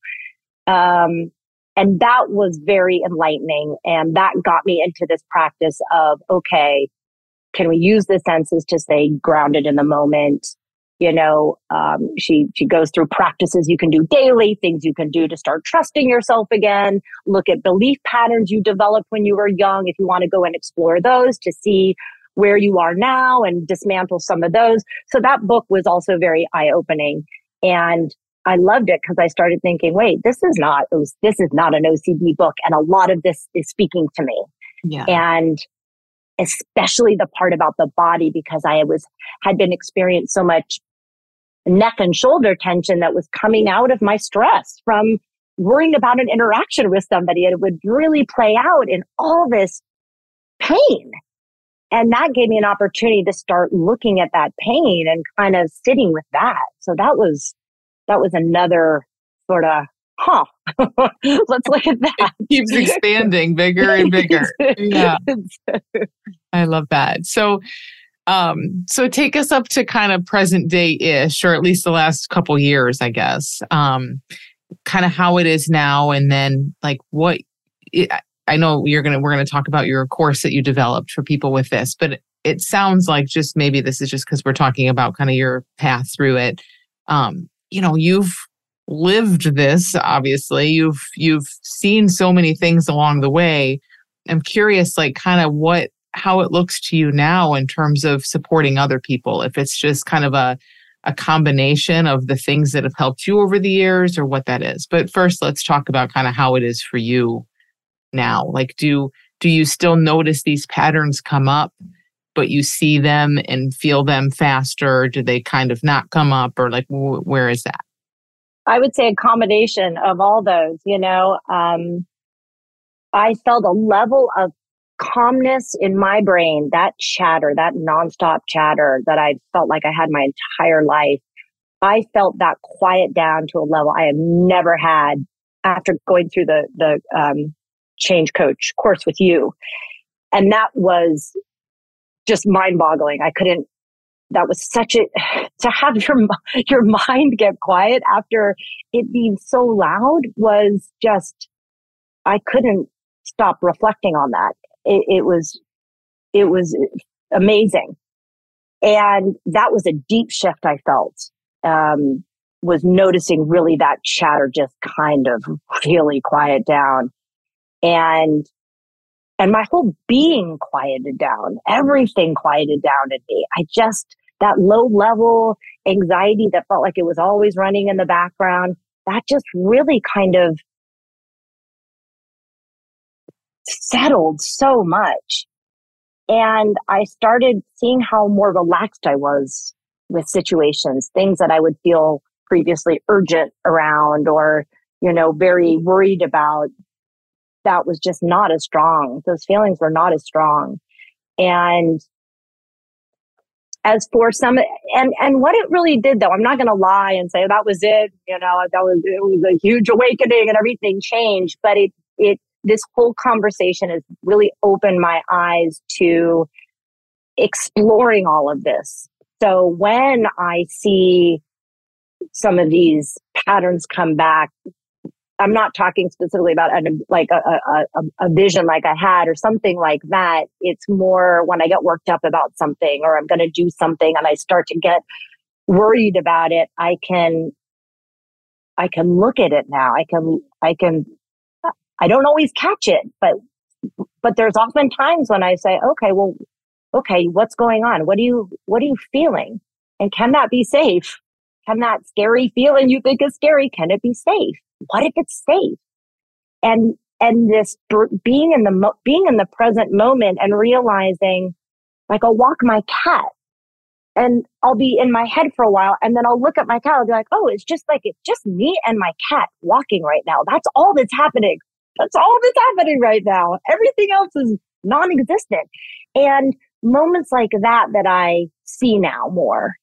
um, and that was very enlightening. And that got me into this practice of, okay, can we use the senses to stay grounded in the moment? You know, um, she, she goes through practices you can do daily, things you can do to start trusting yourself again. Look at belief patterns you developed when you were young. If you want to go and explore those to see where you are now and dismantle some of those. So that book was also very eye opening. And I loved it because I started thinking, wait, this is not this is not an OCD book, and a lot of this is speaking to me. Yeah. And especially the part about the body because I was had been experiencing so much neck and shoulder tension that was coming out of my stress from worrying about an interaction with somebody. It would really play out in all this pain. And that gave me an opportunity to start looking at that pain and kind of sitting with that. So that was that was another sort of huh let's look at that. it keeps expanding bigger and bigger. Yeah. I love that. So um so take us up to kind of present day ish or at least the last couple years i guess. Um kind of how it is now and then like what it, i know you're gonna we're gonna talk about your course that you developed for people with this but it, sounds like just maybe this is just because we're talking about kind of your path through it. Um you know, you've lived this obviously. You've you've seen so many things along the way. I'm curious like kind of what how it looks to you now in terms of supporting other people if it's just kind of a a combination of the things that have helped you over the years or what that is. But first let's talk about kind of how it is for you now. Like do do you still notice these patterns come up? But you see them and feel them faster? Do they kind of not come up or like wh- where is that? I would say a combination of all those, you know. Um, I felt a level of calmness in my brain, that chatter, that nonstop chatter that I felt like I had my entire life, I felt that quiet down to a level I have never had after going through the the um, change coach course with you, and that was just mind boggling. I couldn't. That was such a to have your your mind get quiet after it being so loud was just I couldn't stop reflecting on that. It, it was it was amazing, and that was a deep shift I felt. Um, was noticing really that chatter just kind of really quiet down, and and my whole being quieted down. Everything quieted down in me. I just that low level anxiety that felt like it was always running in the background. That just really kind of settled so much. And I started seeing how more relaxed I was with situations, things that I would feel previously urgent around or, you know, very worried about. That was just not as strong. Those feelings were not as strong. And as for some and and what it really did though i'm not going to lie and say that was it you know that was it was a huge awakening and everything changed but it it this whole conversation has really opened my eyes to exploring all of this. So when I see some of these patterns come back, I'm not talking specifically about a, like a, a, a, vision like I had or something like that. It's more when I get worked up about something or I'm going to do something and I start to get worried about it. I can, I can look at it now. I can, I can I don't always catch it, but but there's often times when I say, okay, well, okay, what's going on? What do you what are you feeling? And can that be safe? Can that scary feeling you think is scary? Can it be safe? What if it's safe? And and this being in the mo- being in the present moment and realizing, like, I'll walk my cat, and I'll be in my head for a while, and then I'll look at my cat. I'll be like, oh, it's just like it's just me and my cat walking right now. That's all that's happening. That's all that's happening right now. Everything else is non existent. And moments like that that I see now more.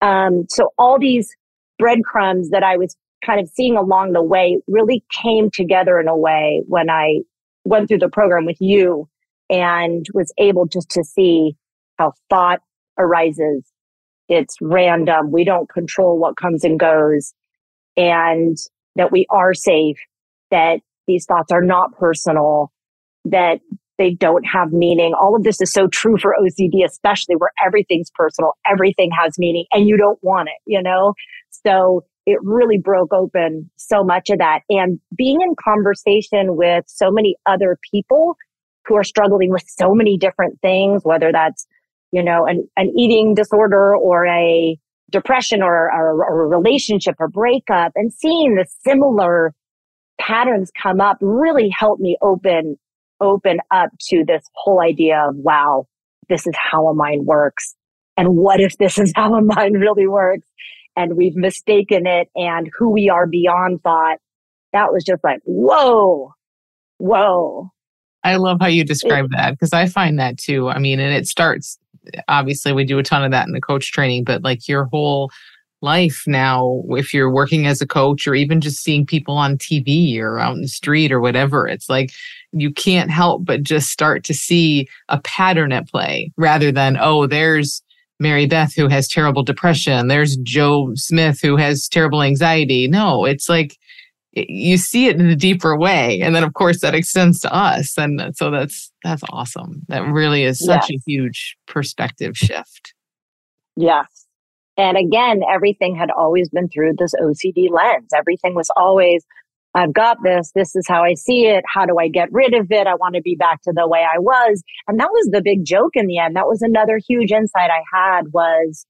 Um, so all these breadcrumbs that I was kind of seeing along the way really came together in a way when I went through the program with you and was able just to see how thought arises. It's random. We don't control what comes and goes and that we are safe, that these thoughts are not personal, that they don't have meaning. All of this is so true for OCD, especially where everything's personal, everything has meaning, and you don't want it, you know? So it really broke open so much of that. And being in conversation with so many other people who are struggling with so many different things, whether that's, you know, an, an eating disorder or a depression or, or, or a relationship or breakup, and seeing the similar patterns come up really helped me open open up to this whole idea of wow this is how a mind works and what if this is how a mind really works and we've mistaken it and who we are beyond thought that was just like whoa whoa. I love how you describe it, that because i find that too. I mean and it starts obviously we do a ton of that in the coach training but like your whole life now if you're working as a coach or even just seeing people on TV or out in the street or whatever it's like you can't help but just start to see a pattern at play rather than oh there's Mary Beth who has terrible depression. There's Joe Smith who has terrible anxiety. No it's like you see it in a deeper way. And then of course that extends to us. And so that's that's awesome. That really is such yes. a huge perspective shift. Yes. And again, everything had always been through this OCD lens. Everything was always, I've got this. This is how I see it. How do I get rid of it? I want to be back to the way I was. And that was the big joke in the end. That was another huge insight I had was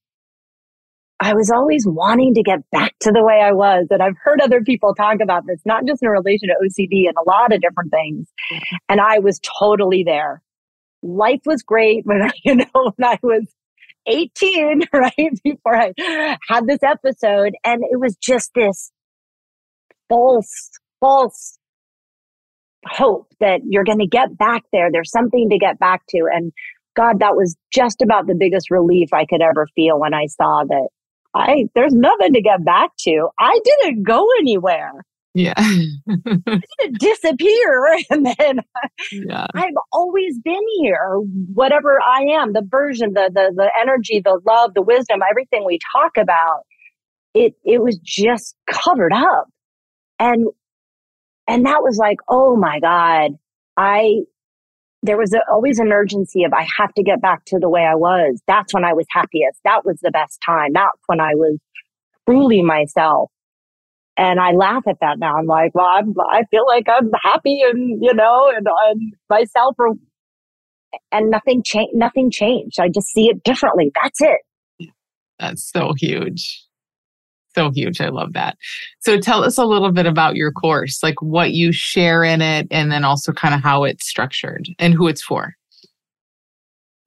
I was always wanting to get back to the way I was. And I've heard other people talk about this, not just in relation to OCD and a lot of different things. And I was totally there. Life was great when I, you know, when I was 18, right? Before I had this episode. And it was just this false, false hope that you're going to get back there. There's something to get back to. And God, that was just about the biggest relief I could ever feel when I saw that I, there's nothing to get back to. I didn't go anywhere. Yeah. I didn't disappear. And then yeah. I've always been here, whatever I am, the version, the, the, the energy, the love, the wisdom, everything we talk about, it, it was just covered up. And, and that was like, oh my God, I, there was a, always an urgency of I have to get back to the way I was. That's when I was happiest. That was the best time. That's when I was truly myself. And I laugh at that now. I'm like, well, I'm, I feel like I'm happy and, you know, and, and myself or, and nothing changed, nothing changed. I just see it differently. That's it. That's so huge. So huge. I love that. So tell us a little bit about your course, like what you share in it, and then also kind of how it's structured and who it's for.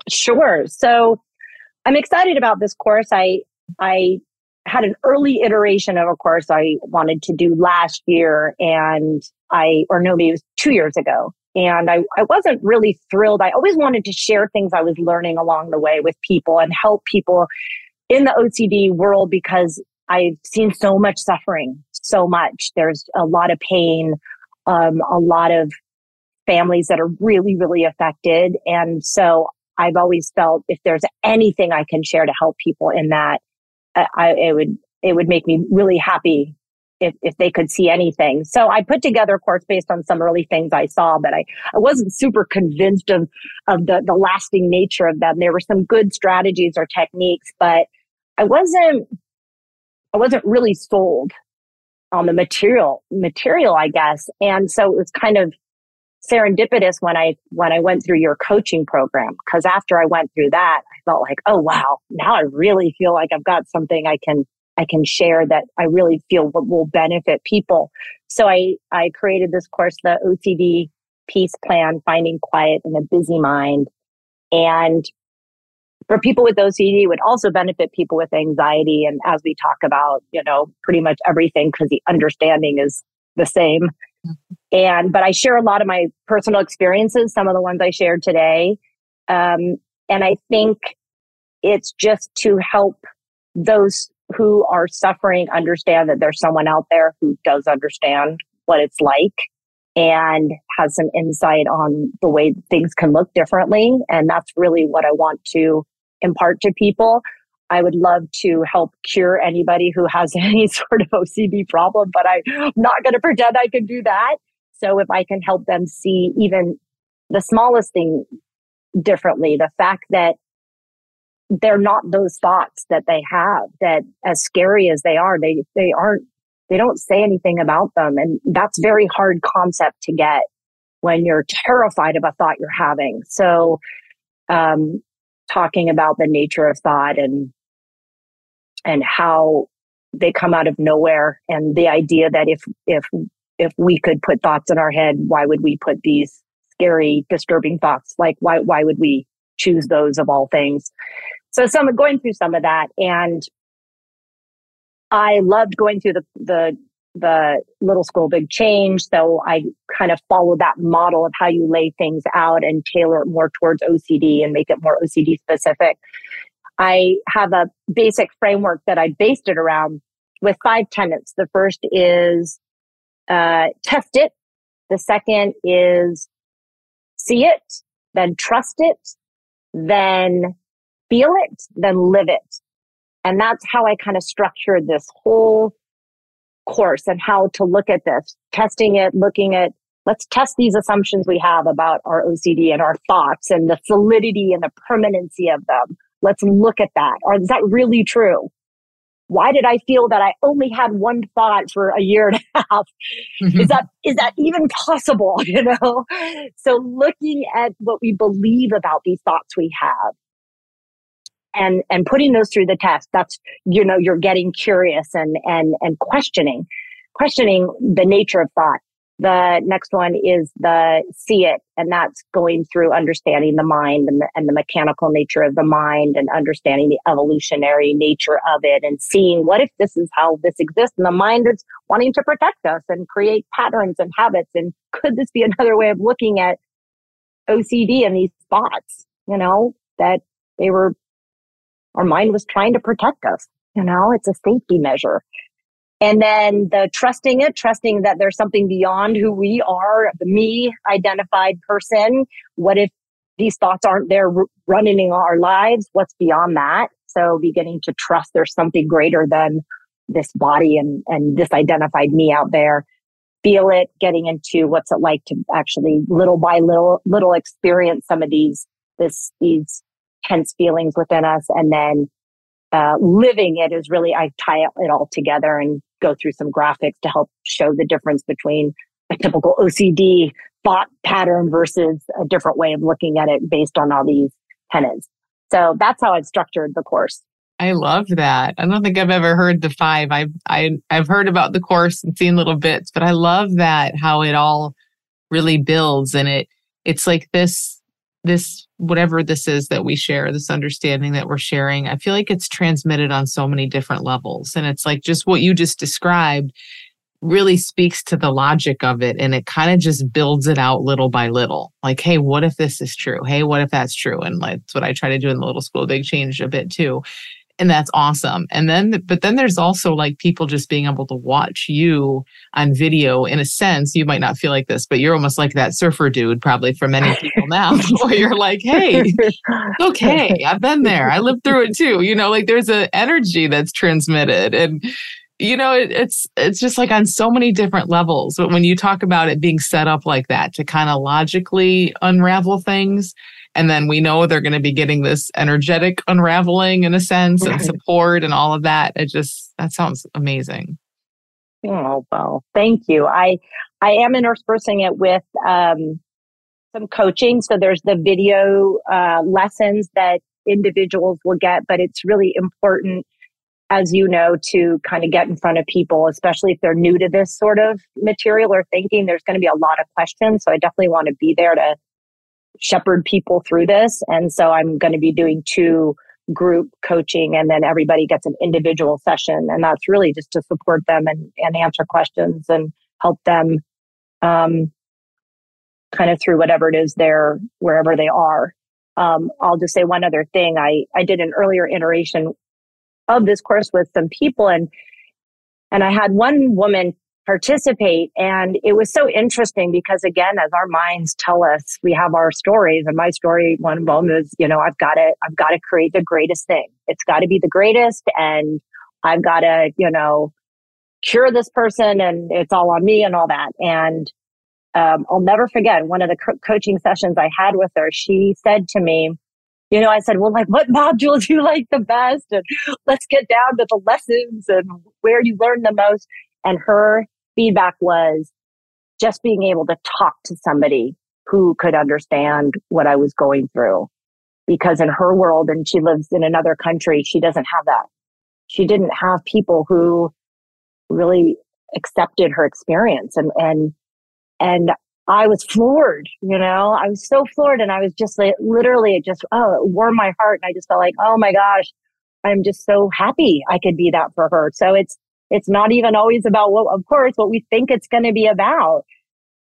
Sure. So I'm excited about this course. I, I had an early iteration of a course I wanted to do last year and I, or no, maybe it was two years ago. And I, I wasn't really thrilled. I always wanted to share things I was learning along the way with people and help people in the OCD world because I've seen so much suffering, so much. There's a lot of pain, um, a lot of families that are really, really affected. And so I've always felt if there's anything I can share to help people in that, I, it would it would make me really happy if, if they could see anything. So I put together a course based on some early things I saw, but I, I wasn't super convinced of, of the, the lasting nature of them. There were some good strategies or techniques, but I wasn't, I wasn't really sold on the material, material, I guess. And so it was kind of serendipitous when I when I went through your coaching program because after I went through that, I felt like, oh wow, now I really feel like I've got something I can I can share that I really feel will, benefit people. So I I created this course, the OCD Peace Plan: Finding Quiet in a Busy Mind, and for people with OCD would also benefit people with anxiety. And as we talk about, you know, pretty much everything because the understanding is the same. And, but I share a lot of my personal experiences, some of the ones I shared today. Um, and I think it's just to help those who are suffering understand that there's someone out there who does understand what it's like and has some insight on the way things can look differently. And that's really what I want to impart to people. I would love to help cure anybody who has any sort of OCD problem, but I'm not going to pretend I can do that. So if I can help them see even the smallest thing differently, the fact that they're not those thoughts that they have, that as scary as they are, they, they aren't, they don't say anything about them. And that's very hard concept to get when you're terrified of a thought you're having. So, um, talking about the nature of thought and and how they come out of nowhere and the idea that if if if we could put thoughts in our head why would we put these scary disturbing thoughts? Like why why would we choose those of all things? So some going through some of that and i loved going through the the the little school big change so i kind of follow that model of how you lay things out and tailor it more towards ocd and make it more ocd specific I have a basic framework that I based it around with five tenets. The first is uh, test it. The second is see it, then trust it, then feel it, then live it. And that's how I kind of structured this whole course and how to look at this, testing it, looking at let's test these assumptions we have about our OCD and our thoughts and the solidity and the permanency of them. Let's look at that. Or is that really true? Why did I feel that I only had one thought for a year and a half? Mm-hmm. is that is that even possible? You know? So looking at what we believe about these thoughts we have and and putting those through the test, that's you know, you're getting curious and and and questioning, questioning the nature of thought. The next one is the see it, and that's going through understanding the mind and the, and the mechanical nature of the mind and understanding the evolutionary nature of it and seeing what if this is how this exists and the mind is wanting to protect us and create patterns and habits. And could this be another way of looking at OCD and these thoughts, you know, that they were, our mind was trying to protect us. You know, it's a safety measure. And then the trusting it, trusting that there's something beyond who we are, the me identified person. What if these thoughts aren't there running in our lives? What's beyond that? So beginning to trust there's something greater than this body and, and this identified me out there. Feel it, getting into what's it like to actually little by little, little experience some of these, this, these tense feelings within us. And then uh, living it is really, I tie it all together and go through some graphics to help show the difference between a typical OCD thought pattern versus a different way of looking at it based on all these tenets. So that's how I've structured the course. I love that. I don't think I've ever heard the five. I've I, I've heard about the course and seen little bits, but I love that how it all really builds and it it's like this this whatever this is that we share this understanding that we're sharing i feel like it's transmitted on so many different levels. And it's like just what you just described really speaks to the logic of it. And it kind of just builds it out little by little. Like hey what if this is true? Hey what if that's true? And like, that's what i try to do in the little school. Big change a bit too and that's awesome. And then but then there's also like people just being able to watch you on video in a sense you might not feel like this but you're almost like that surfer dude probably for many people now where you're like hey okay i've been there i lived through it too. You know like there's an energy that's transmitted and you know it, it's it's just like on so many different levels but when you talk about it being set up like that to kind of logically unravel things and then we know they're going to be getting this energetic unraveling in a sense and support and all of that. It just, that sounds amazing. Oh, well, thank you. I, I am interspersing it with, um, some coaching. So there's the video, uh, lessons that individuals will get, but it's really important as you know, to kind of get in front of people, especially if they're new to this sort of material or thinking, there's going to be a lot of questions. So I definitely want to be there to shepherd people through this. And so I'm going to be doing two group coaching and then everybody gets an individual session. And that's really just to support them and, and answer questions and help them um, kind of through whatever it is they're wherever they are. Um, I'll just say one other thing. I, I did an earlier iteration of this course with some people and and I had one woman participate. And it was so interesting because again, as our minds tell us, we have our stories and my story, one of them is, you know, I've got to, I've got to create the greatest thing. It's got to be the greatest. And I've got to, you know, cure this person and it's all on me and all that. And, um, I'll never forget one of the co- coaching sessions I had with her. She said to me, you know, I said, well, like, what modules you like the best? And let's get down to the lessons and where you learn the most. And her feedback was just being able to talk to somebody who could understand what I was going through. Because in her world, and she lives in another country, she doesn't have that. She didn't have people who really accepted her experience and, and, and I was floored, you know, I was so floored and I was just like, literally, it just, oh, it warmed my heart. And I just felt like, oh my gosh, I'm just so happy I could be that for her. So it's, it's not even always about what, of course, what we think it's going to be about.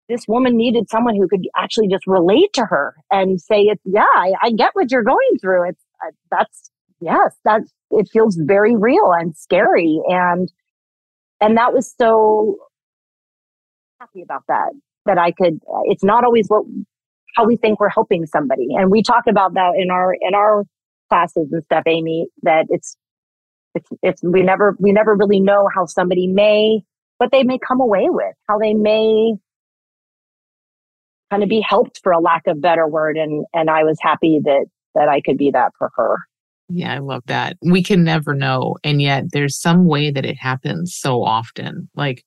This woman needed someone who could actually just relate to her and say, "It's yeah, I, I get what you're going through. It's uh, that's yes, that's it feels very real and scary and and that was so happy about that that I could. It's not always what how we think we're helping somebody, and we talk about that in our in our classes and stuff, Amy. That it's it's, it's, we never, we never really know how somebody may, what they may come away with, how they may kind of be helped for a lack of better word. And, and I was happy that, that I could be that for her. Yeah, I love that. We can never know. And yet there's some way that it happens so often. Like,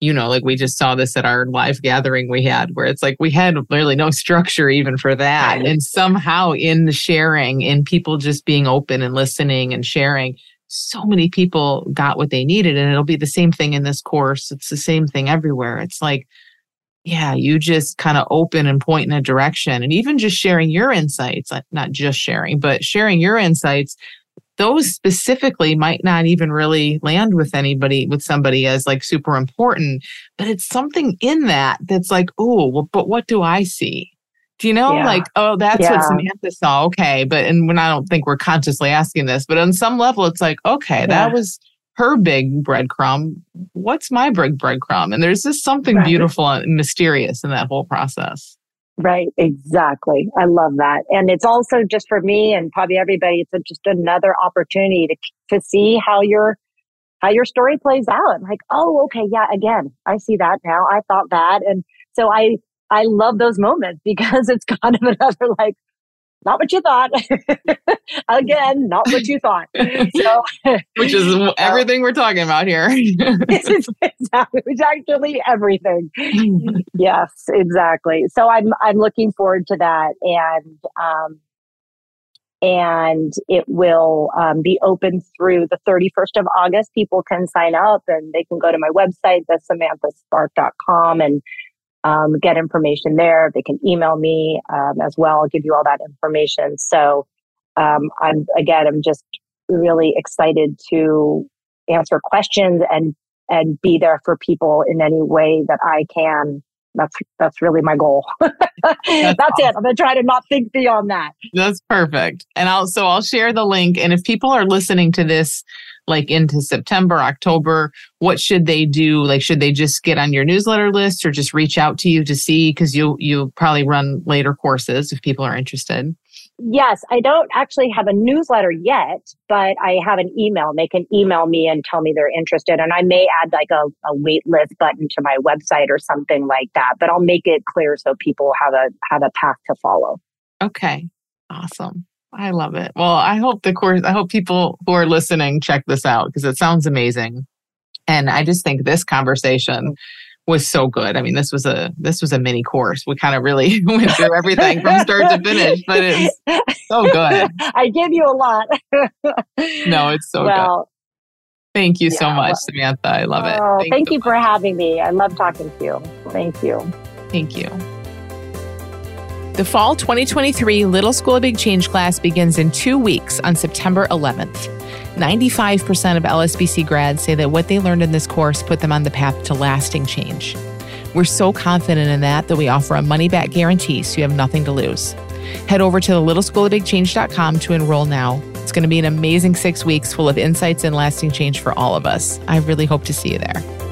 you know, like we just saw this at our live gathering we had where it's like we had really no structure even for that. And somehow in the sharing, in people just being open and listening and sharing, so many people got what they needed and it'll be the same thing in this course it's the same thing everywhere it's like yeah, you just kind of open and point in a direction. And even just sharing your insights, not just sharing, but sharing your insights, those specifically might not even really land with anybody, with somebody as like super important, but it's something in that that's like, oh, well, but what do I see? Do you know, yeah. like, oh, that's yeah. what Samantha saw. Okay. But, and when I don't think we're consciously asking this, but on some level, it's like, okay, yeah. that was her big breadcrumb. What's my big breadcrumb? And there's just something right. beautiful and mysterious in that whole process. Right, exactly. I love that. And it's also just for me and probably everybody, it's a, just another opportunity to, to see how your, how your story plays out. I'm Like, oh, okay. Yeah. Again, I see that now. I thought that. And so I, I love those moments because it's kind of another like, not what you thought. Again, not what you thought. So, which is everything we're talking about here. exactly, it's actually everything. yes, exactly. So I'm I'm looking forward to that, and um, and it will um, be open through the 31st of August. People can sign up, and they can go to my website, the samanthaspark.com, and um, get information there. They can email me um, as well. I'll give you all that information. So um, I'm again, I'm just really excited to answer questions and and be there for people in any way that I can. That's that's really my goal. that's, that's awesome. it. I'm gonna try to not think beyond that. That's perfect. And I'll so I'll share the link. And if people are listening to this like into September, October, what should they do? Like, should they just get on your newsletter list or just reach out to you to see? Cause you, you probably run later courses if people are interested. Yes, I don't actually have a newsletter yet, but I have an email. They can email me and tell me they're interested. And I may add like a, a wait list button to my website or something like that, but I'll make it clear so people have a, have a path to follow. Okay. Awesome. I love it. Well, I hope the course, I hope people who are listening check this out because it sounds amazing. And I just think this conversation was so good. I mean, this was a this was a mini course. We kind of really went through everything from start to finish, but it's so good. I give you a lot. no, it's so well, good. Thank you yeah, so much, Samantha. I love it. Oh, thank, thank you for having me. I love talking to you. Thank you. Thank you. The fall 2023 Little School of Big Change class begins in two weeks on September 11th. 95% of LSBC grads say that what they learned in this course put them on the path to lasting change. We're so confident in that that we offer a money back guarantee so you have nothing to lose. Head over to the littleschoolofbigchange.com to enroll now. It's going to be an amazing six weeks full of insights and lasting change for all of us. I really hope to see you there.